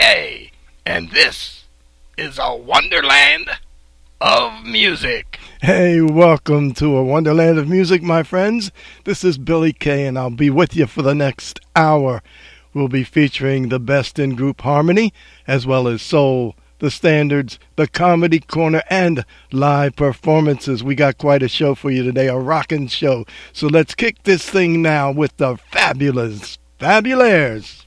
Billy and this is a wonderland of music. Hey, welcome to a wonderland of music, my friends. This is Billy Kay, and I'll be with you for the next hour. We'll be featuring the best in group harmony, as well as soul, the standards, the comedy corner, and live performances. We got quite a show for you today, a rockin' show. So let's kick this thing now with the fabulous Fabulaires.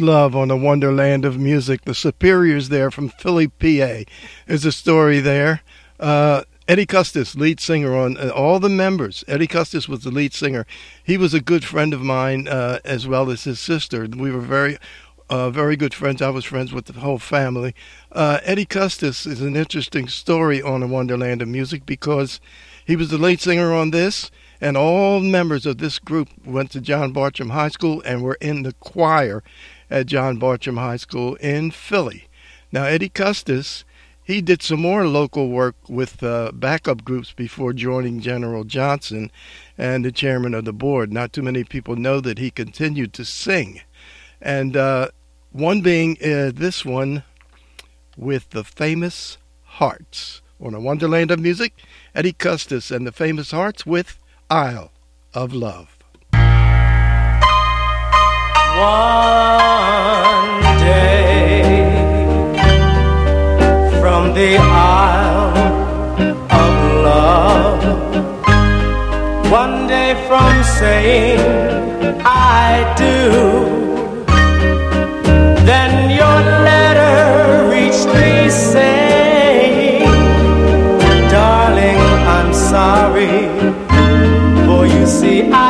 Love on the Wonderland of Music. The Superiors there from Philly, PA. There's a story there. Uh, Eddie Custis, lead singer on uh, all the members. Eddie Custis was the lead singer. He was a good friend of mine uh, as well as his sister. We were very, uh, very good friends. I was friends with the whole family. Uh, Eddie Custis is an interesting story on the Wonderland of Music because he was the lead singer on this and all members of this group went to John Bartram High School and were in the choir at John Bartram High School in Philly. Now, Eddie Custis, he did some more local work with uh, backup groups before joining General Johnson and the Chairmen of the Board. Not too many people know that he continued to sing. And uh, one being uh, this one with the famous Hearts. On a Wonderland of Music, Eddie Custis and the famous Hearts with Isle of Love. One day from the of Love, one day from saying I do, then your letter reached me saying, Darling, I'm sorry for you see, I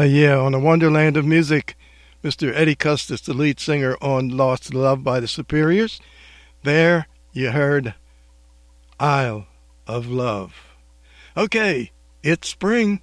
Uh, wonderland of Music, Mr. Eddie Custis, the lead singer on Lost Love by the Superiors. There you heard Isle of Love. Okay, it's spring.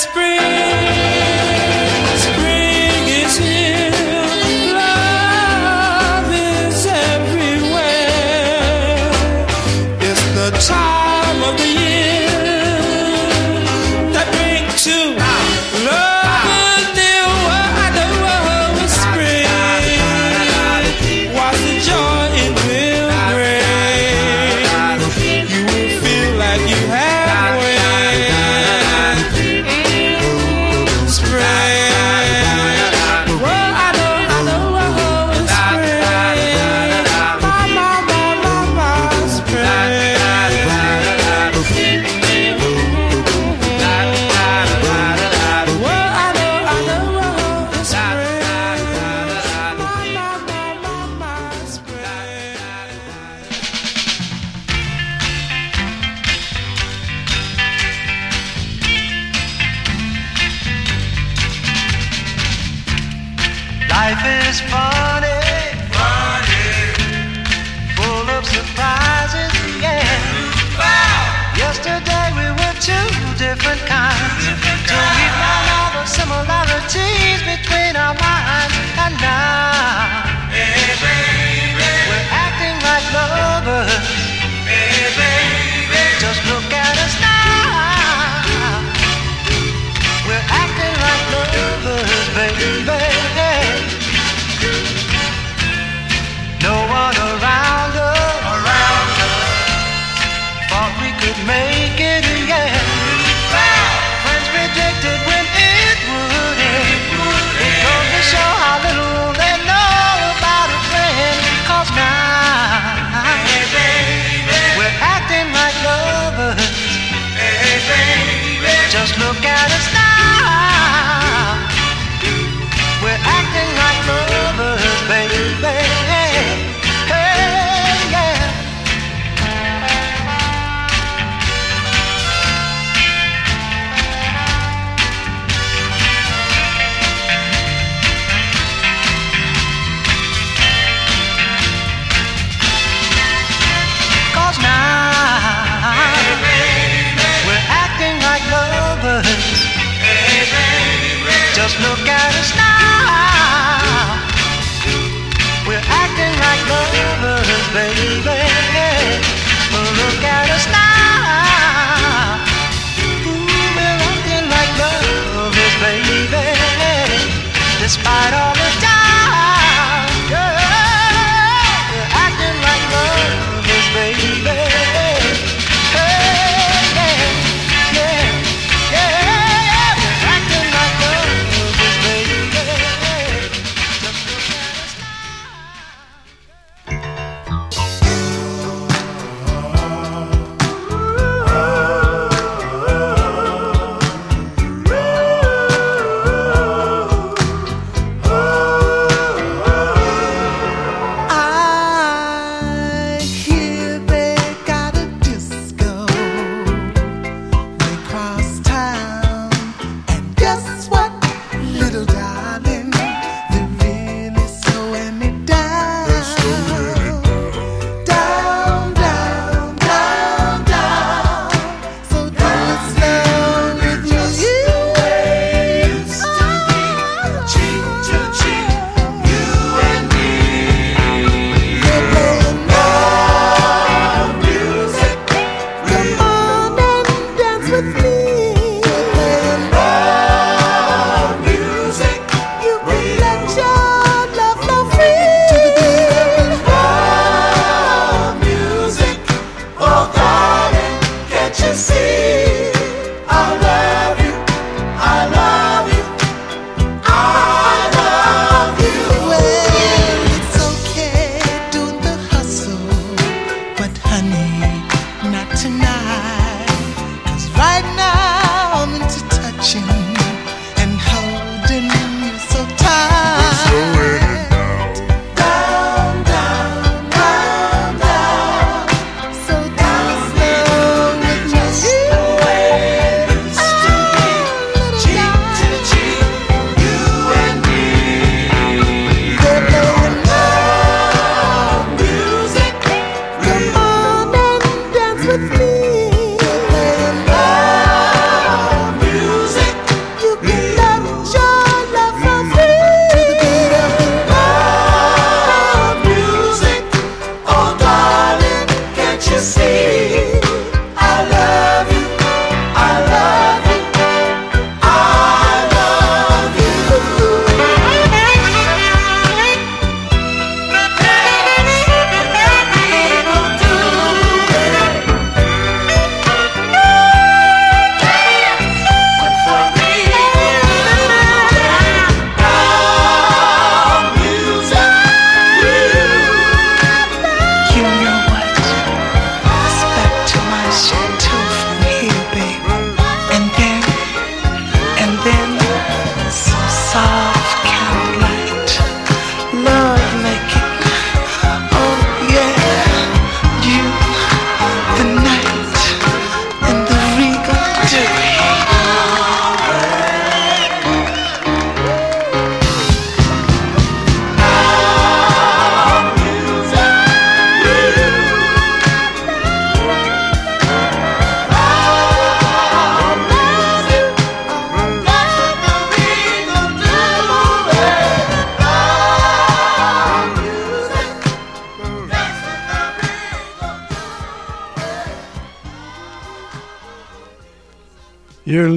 spring.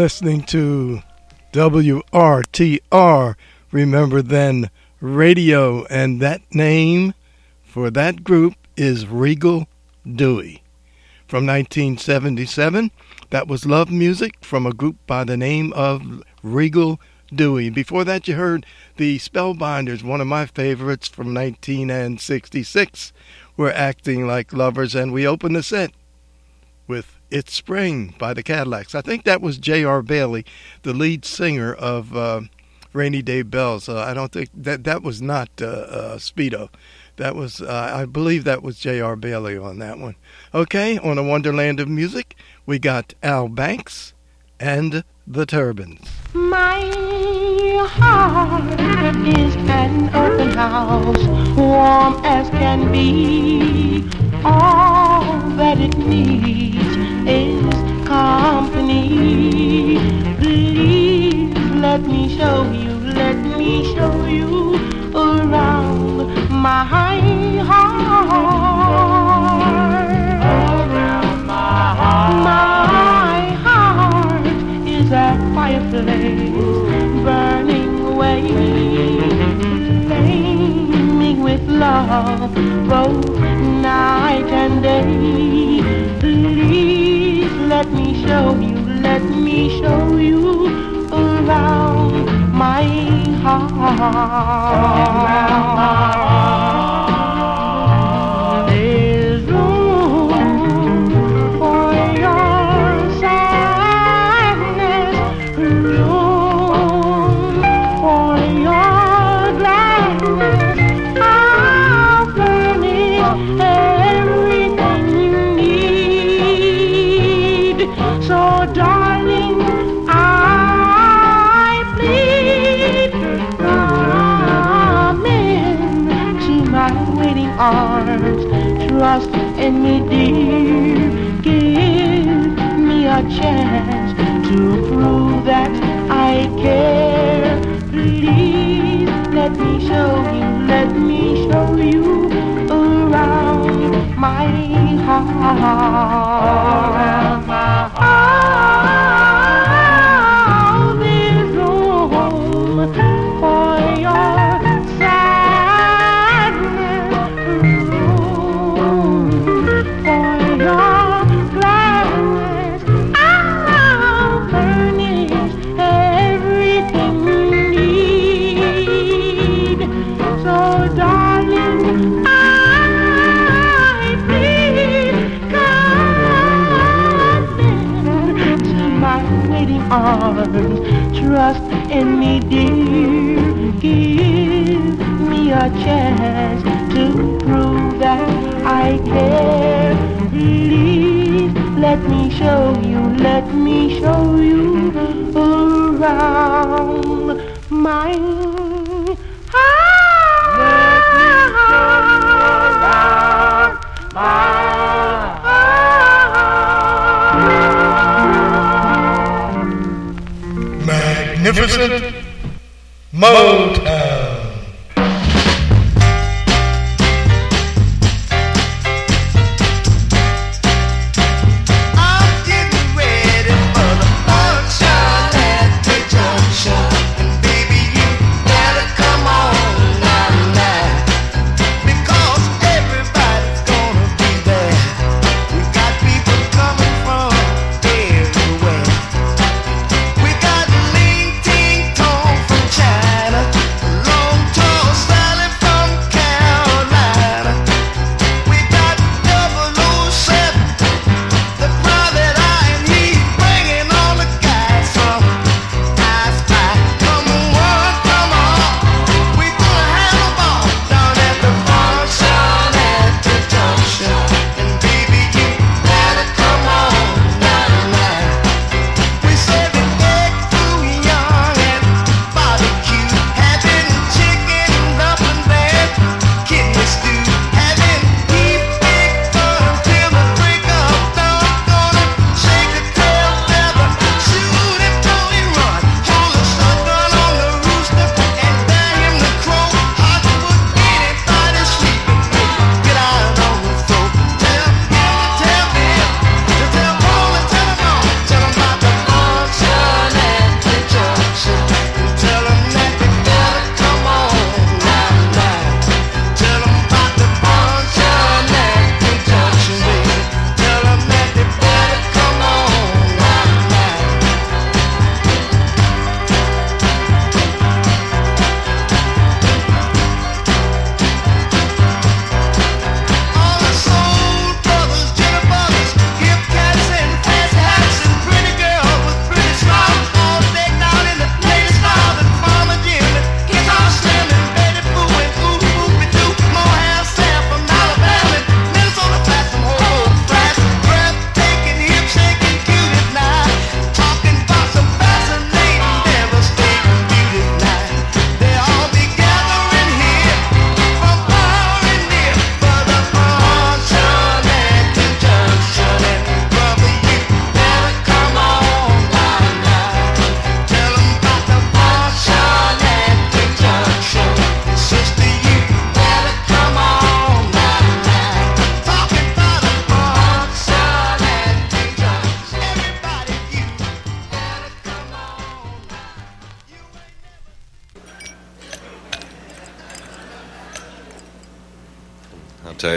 Listening to WRTR. Remember then radio, and that name for that group is Regal Dewy. from 1977. That was Love Music from a group by the name of Regal Dewy. Before that, you heard the Spellbinders, one of my favorites from 1966. We're acting like lovers, and we open the set with It's Spring by the Cadillacs. I think that was J.R. Bailey, the lead singer of uh, Rainy Day Bells. Uh, I don't think that that was not uh, uh Speedo. That was, uh, I believe that was J.R. Bailey on that one. Okay, on a Wonderland of Music, we got Al Banks and the Turbans. My heart is an open house, warm as can be. All that it needs is company. Please let me show you, let me show you around my heart. My heart is a fireplace burning away, flaming with love both night and day. Let me show you, let me show you around my heart. Me, dear. Give me a chance to prove that I care. Please let me show you, let me show you around my heart. Oh, Trust in me, dear. Give me a chance to prove that I care. Please let me show you, let me show you around my Motown.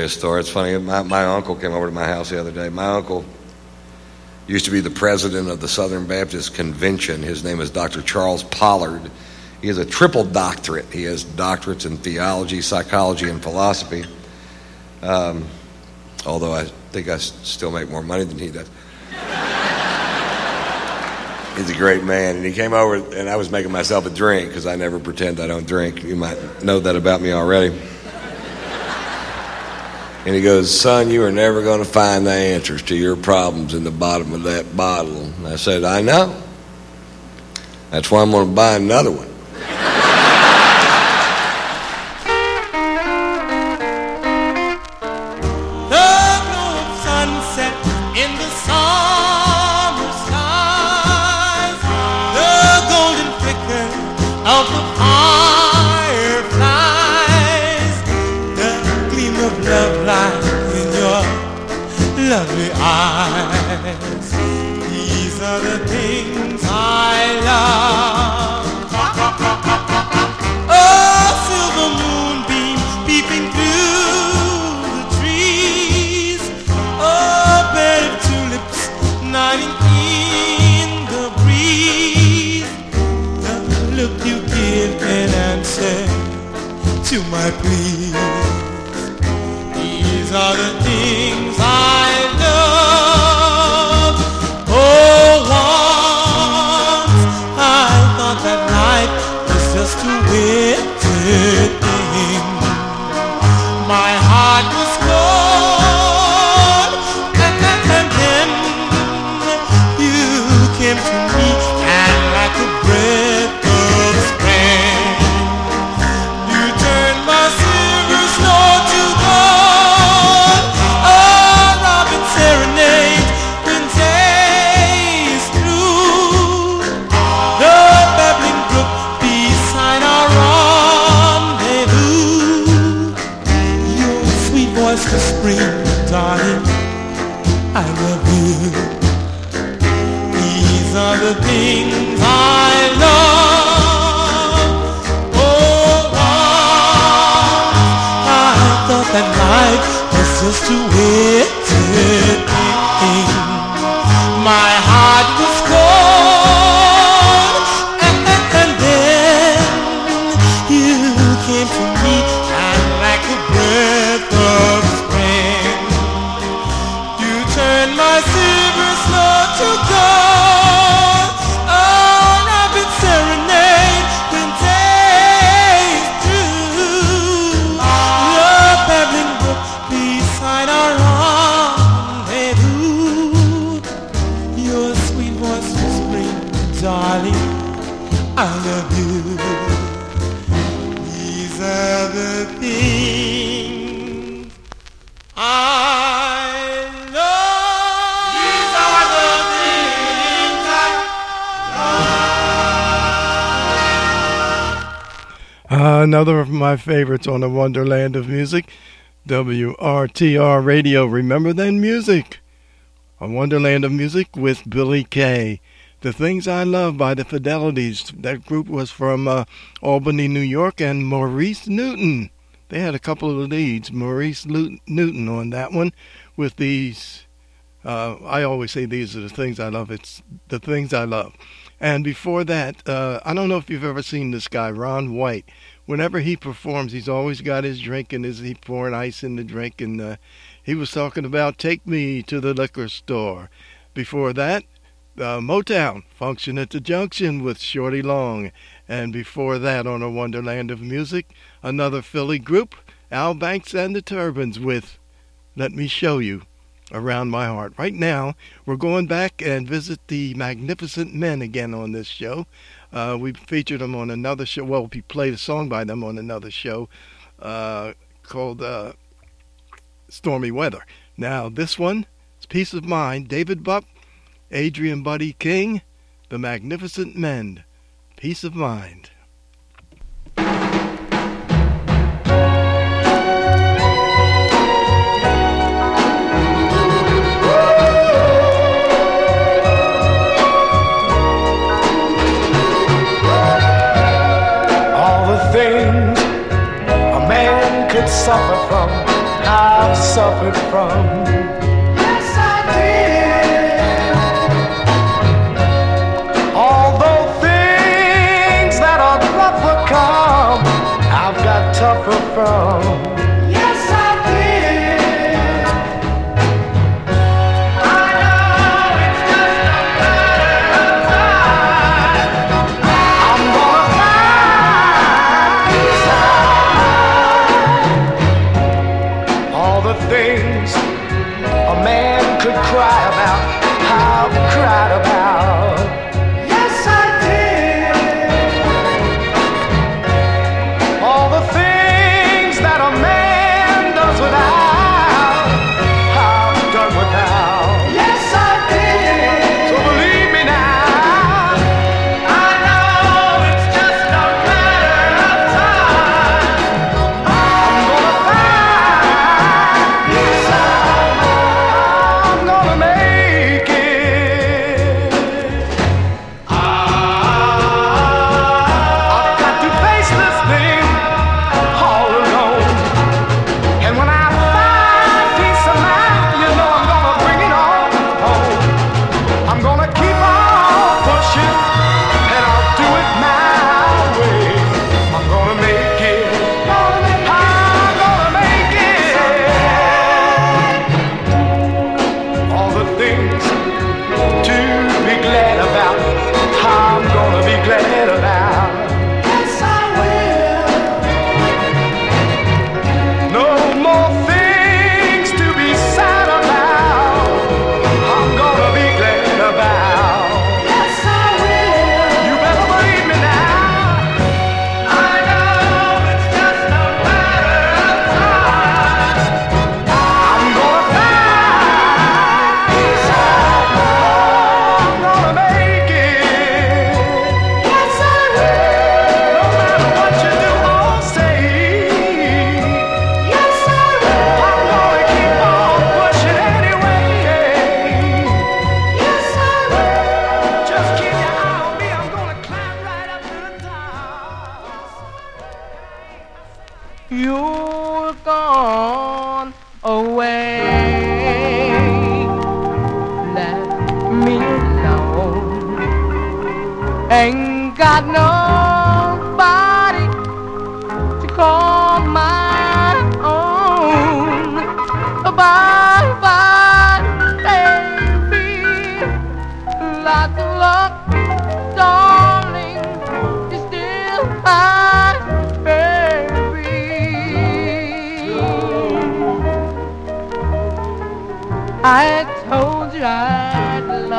A story. It's funny. My, my uncle came over to my house the other day. My uncle used to be the president of the Southern Baptist Convention. His name is Dr. Charles Pollard. He has a triple doctorate. He has doctorates in theology, psychology, and philosophy. Um, although I think I still make more money than he does. He's a great man, and he came over, and I was making myself a drink because I never pretend I don't drink. You might know that about me already. And he goes, Son, you are never going to find the answers to your problems in the bottom of that bottle. And I said, I know. That's why I'm going to buy another one. My favorites on the Wonderland of Music, WRTR Radio. Remember then music. A Wonderland of Music with Billy Kay. The Things I Love by the Fidelitys. That group was from uh, Albany, New York, and Maurice Newton. They had a couple of leads. Maurice Newton on that one with these. Uh, I always say these are the things I love. It's the things I love. And before that, uh, I don't know if you've ever seen this guy, Ron White. Whenever he performs, he's always got his drink and is he pouring ice in the drink. And uh, he was talking about "Take Me to the Liquor Store." Before that, uh, Motown, "Function at the Junction" with Shorty Long. And before that, on a Wonderland of Music, another Philly group, Al Banks and the Turbans with "Let Me Show You." Around my heart. Right now, we're going back and visit the Magnificent Men again on this show. Uh, we featured them on another show. Well, we played a song by them on another show uh, called uh, Stormy Weather. Now, this one is Peace of Mind. David Bupp, Adrian Buddy King, the Magnificent Men. Peace of Mind. suffer from, I've suffered from.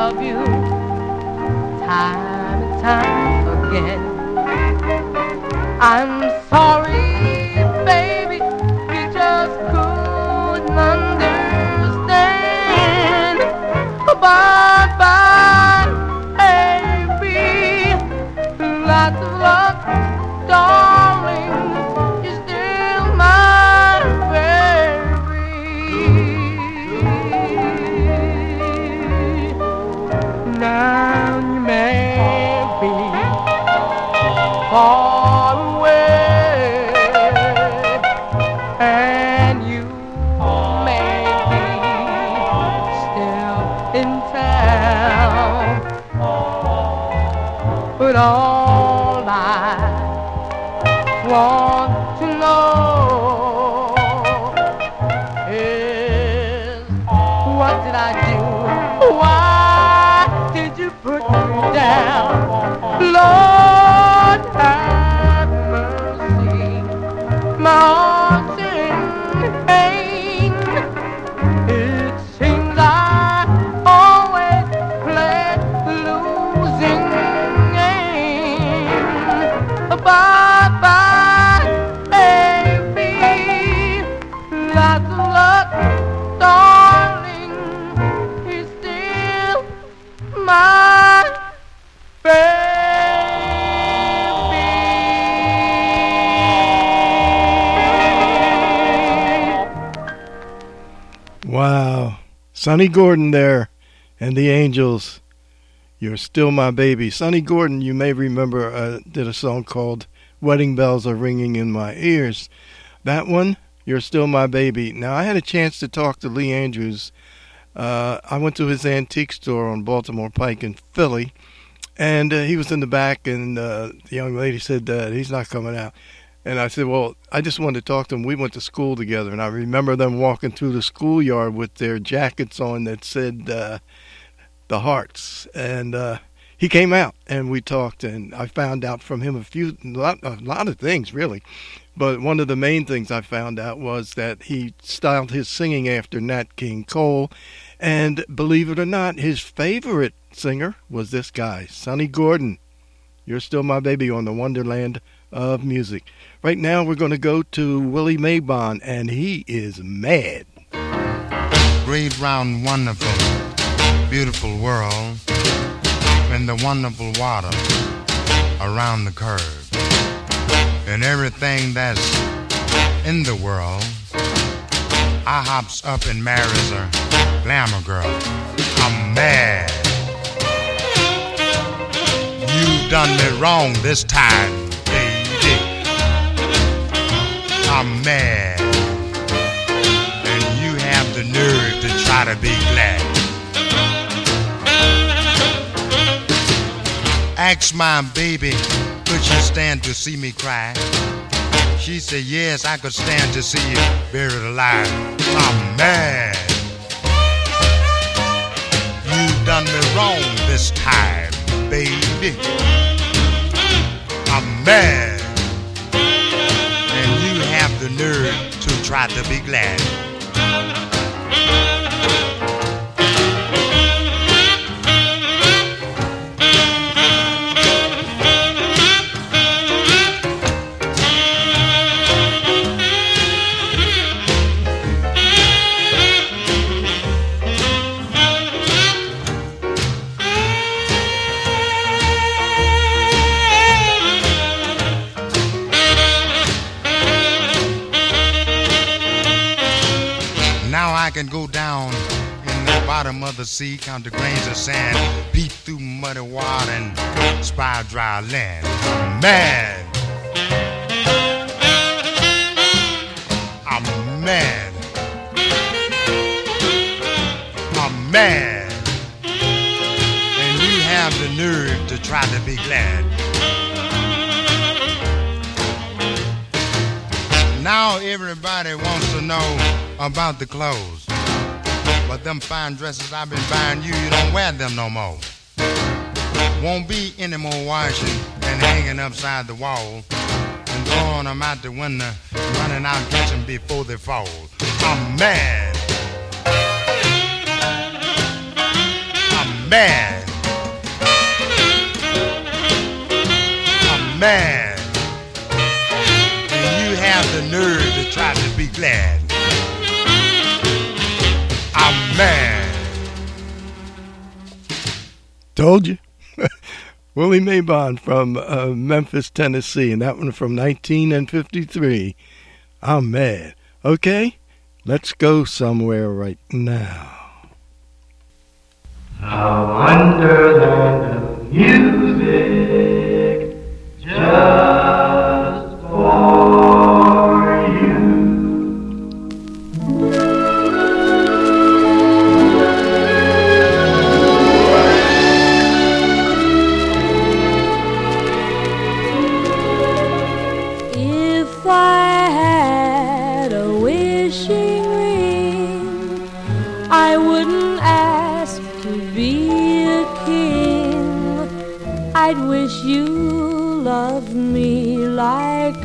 Love you time and time again. I'm Sonny Gordon there and the Angels. You're still my baby. Sonny Gordon, you may remember, uh, did a song called Wedding Bells Are Ringing in My Ears. That one, You're Still My Baby. Now, I had a chance to talk to Lee Andrews. Uh, I went to his antique store on Baltimore Pike in Philly, and uh, he was in the back, and uh, the young lady said that he's not coming out. And I said, Well, I just wanted to talk to him. We went to school together, and I remember them walking through the schoolyard with their jackets on that said uh, the Hearts. And uh, he came out, and we talked, and I found out from him a few, a lot, a lot of things, really. But one of the main things I found out was that he styled his singing after Nat King Cole. And believe it or not, his favorite singer was this guy, Sonny Gordon. You're still my baby on the Wonderland of music. Right now, we're going to go to Willie Mabon, and he is mad. Great, round, wonderful, beautiful world, and the wonderful water around the curve and everything that's in the world. I hops up and marries a glamour girl. I'm mad. You've done me wrong this time, I'm mad. And you have the nerve to try to be glad. Ask my baby could you stand to see me cry? She said, Yes, I could stand to see you buried alive. I'm mad. You done me wrong this time, baby. I'm mad. Nerve to try to be glad. The sea, count the grains of sand, peep through muddy water and spy dry land. Mad. I'm mad. I'm mad. And you have the nerve to try to be glad. Now everybody wants to know about the clothes. But them fine dresses I've been buying you, you don't wear them no more. Won't be any more washing and hanging upside the wall and throwing them out the window, running out catching before they fall. I'm mad. I'm mad. I'm mad. And you have the nerve to try to be glad. Told you. Willie Mabon from uh, Memphis, Tennessee, and that one from 1953. I'm mad. Okay, let's go somewhere right now. A wonderland of music just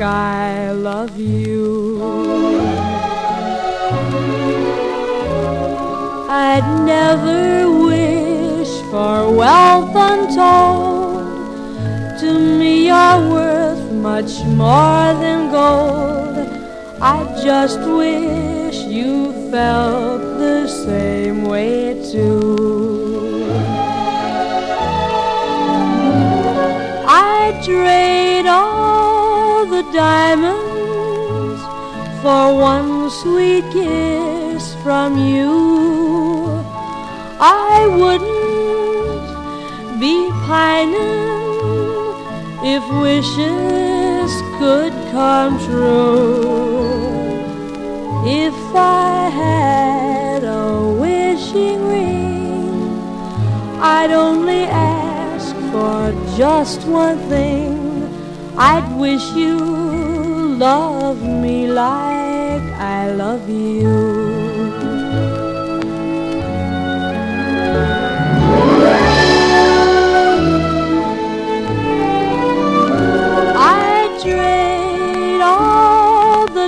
I love you. I'd never wish for wealth untold. To me, you're worth much more than gold. I just wish you felt the same way too. I'd trade all the diamonds for one sweet kiss from you. I wouldn't be pining if wishes could come true. If I had a wishing ring, I'd only ask for just one thing. I'd wish you love me like I love you.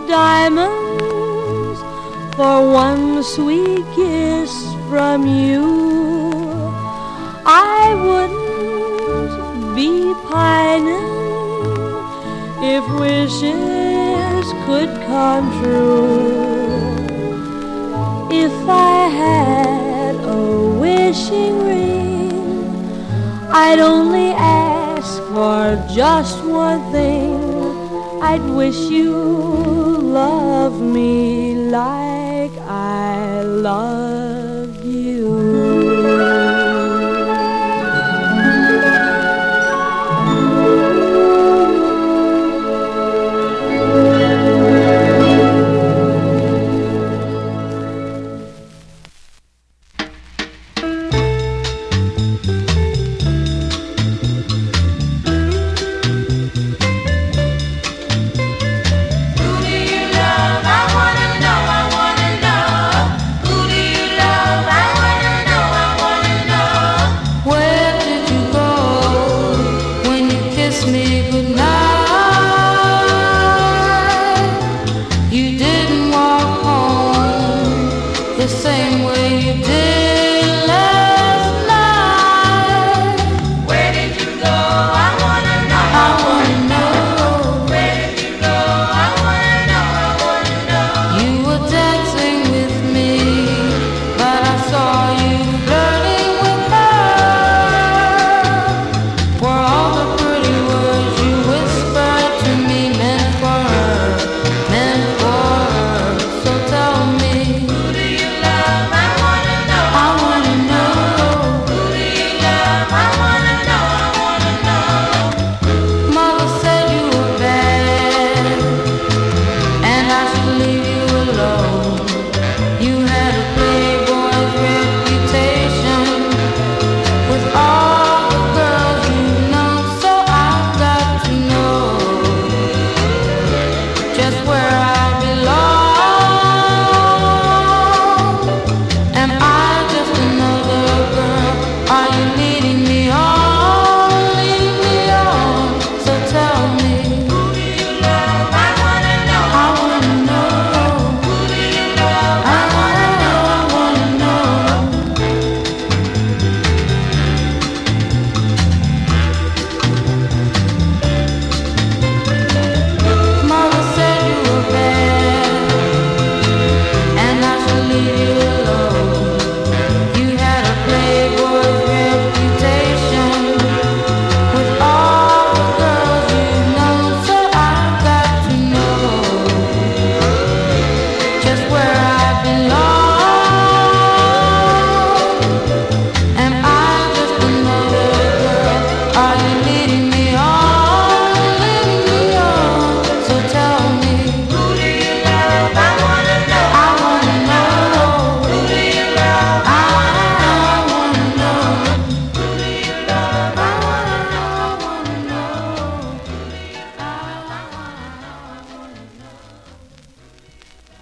Diamonds for one sweet kiss from you. I wouldn't be pining if wishes could come true. If I had a wishing ring, I'd only ask for just one thing. I'd wish you love me like I love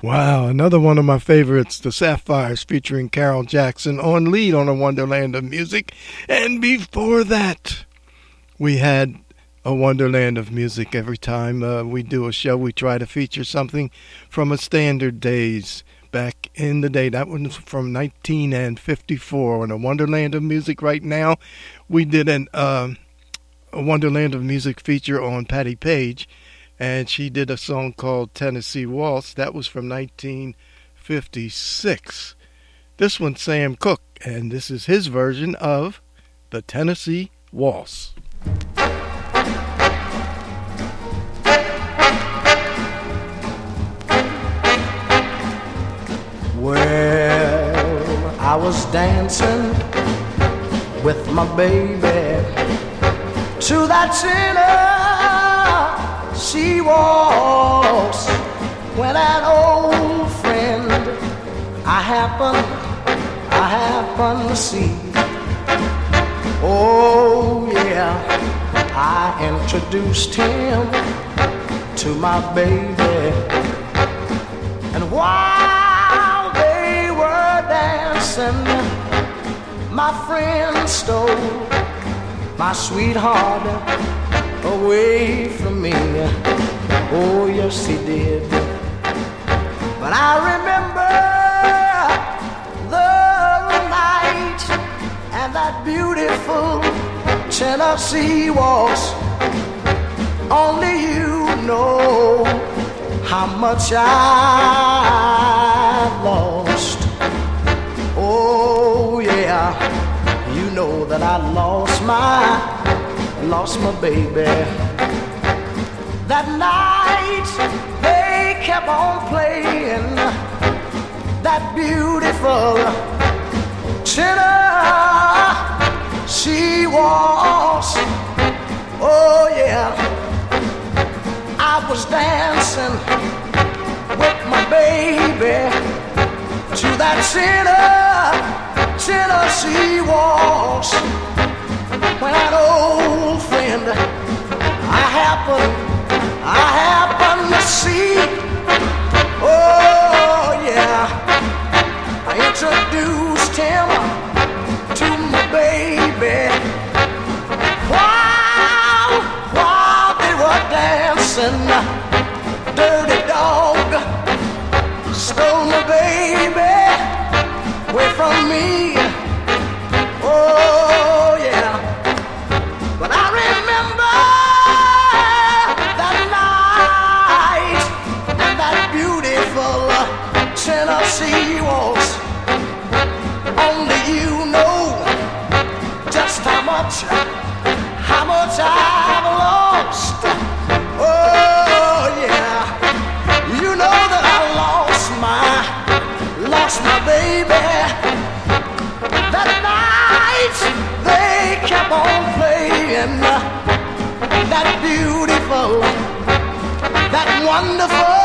Wow, another one of my favorites, the Sapphires featuring Carol Jackson on lead on a Wonderland of Music. And before that, we had a Wonderland of Music. Every time uh, we do a show, we try to feature something from a standard days back in the day. That was from 1954 on a Wonderland of Music right now. We did an um a Wonderland of Music feature on Patti Page and she did a song called Tennessee Waltz. That was from 1956. This one's Sam Cooke, and this is his version of the Tennessee Waltz. Well, I was dancing with my baby to that Tennessee waltz when an old friend I happen, I happen to see. Oh yeah, I introduced him to my baby. And while they were dancing, my friend stole my sweetheart away from me. Oh, yes, he did. But I remember the night and that beautiful Tennessee waltz. Only you know how much I lost my baby. That night they kept on playing that beautiful she waltz. Oh yeah, I was dancing with my baby to that Tennessee Tennessee waltz. When an old friend I happened I happen to see. Oh, yeah. I introduced him to my baby. While, while they were dancing, dirty dog stole my baby away from me. Oh, much, how much I've lost. Oh yeah, you know that I lost my, lost my baby. That night they kept on playing that beautiful, that wonderful,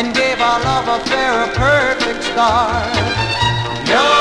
and gave our love affair a perfect start. You're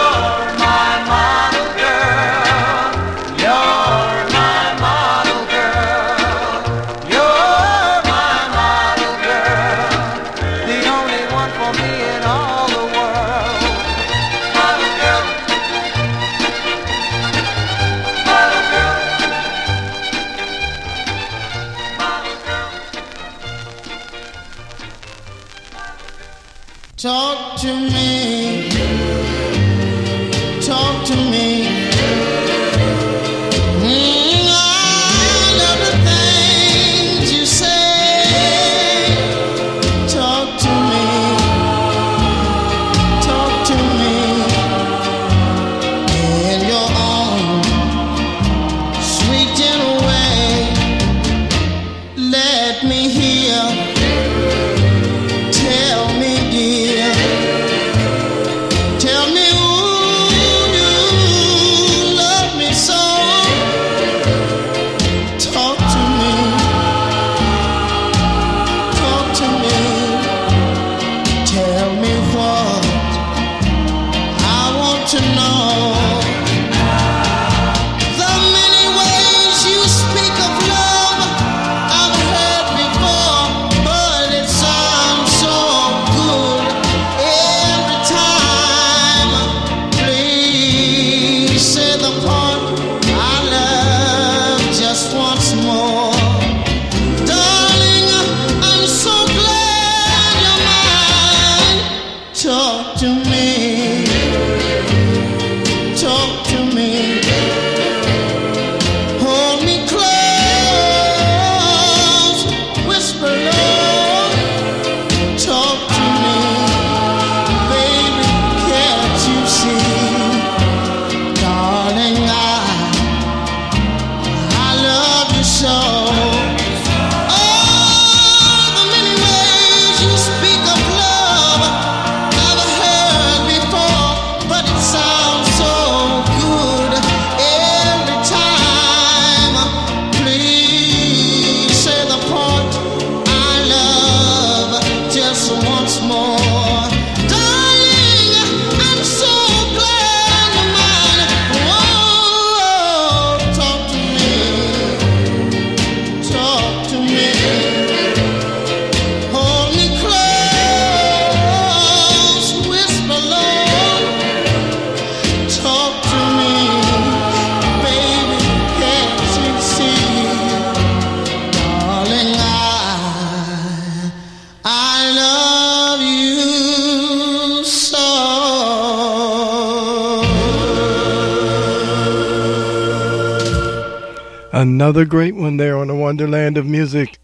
Another great one there on the Wonderland of Music,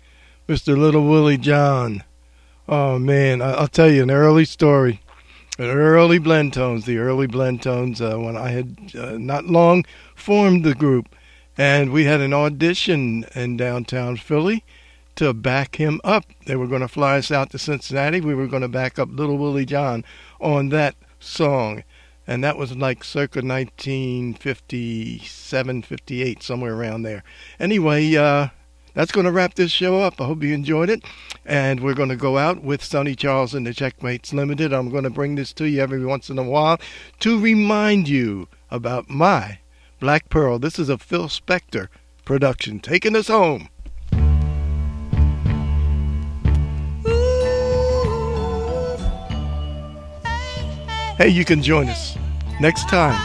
Mr. Little Willie John. Oh man, I- I'll tell you an early story. An early blend tones, the early blend tones, uh, when I had uh, not long formed the group, and we had an audition in downtown Philly to back him up. They were going to fly us out to Cincinnati. We were going to back up Little Willie John on that song. And that was like circa 1957, 58, somewhere around there. Anyway, uh, that's going to wrap this show up. I hope you enjoyed it. And we're going to go out with Sonny Charles and the Checkmates Limited. I'm going to bring this to you every once in a while to remind you about my Black Pearl. This is a Phil Spector production taking us home. Hey, you can join us next time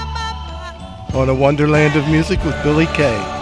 on a Wonderland of Music with Billy Kay.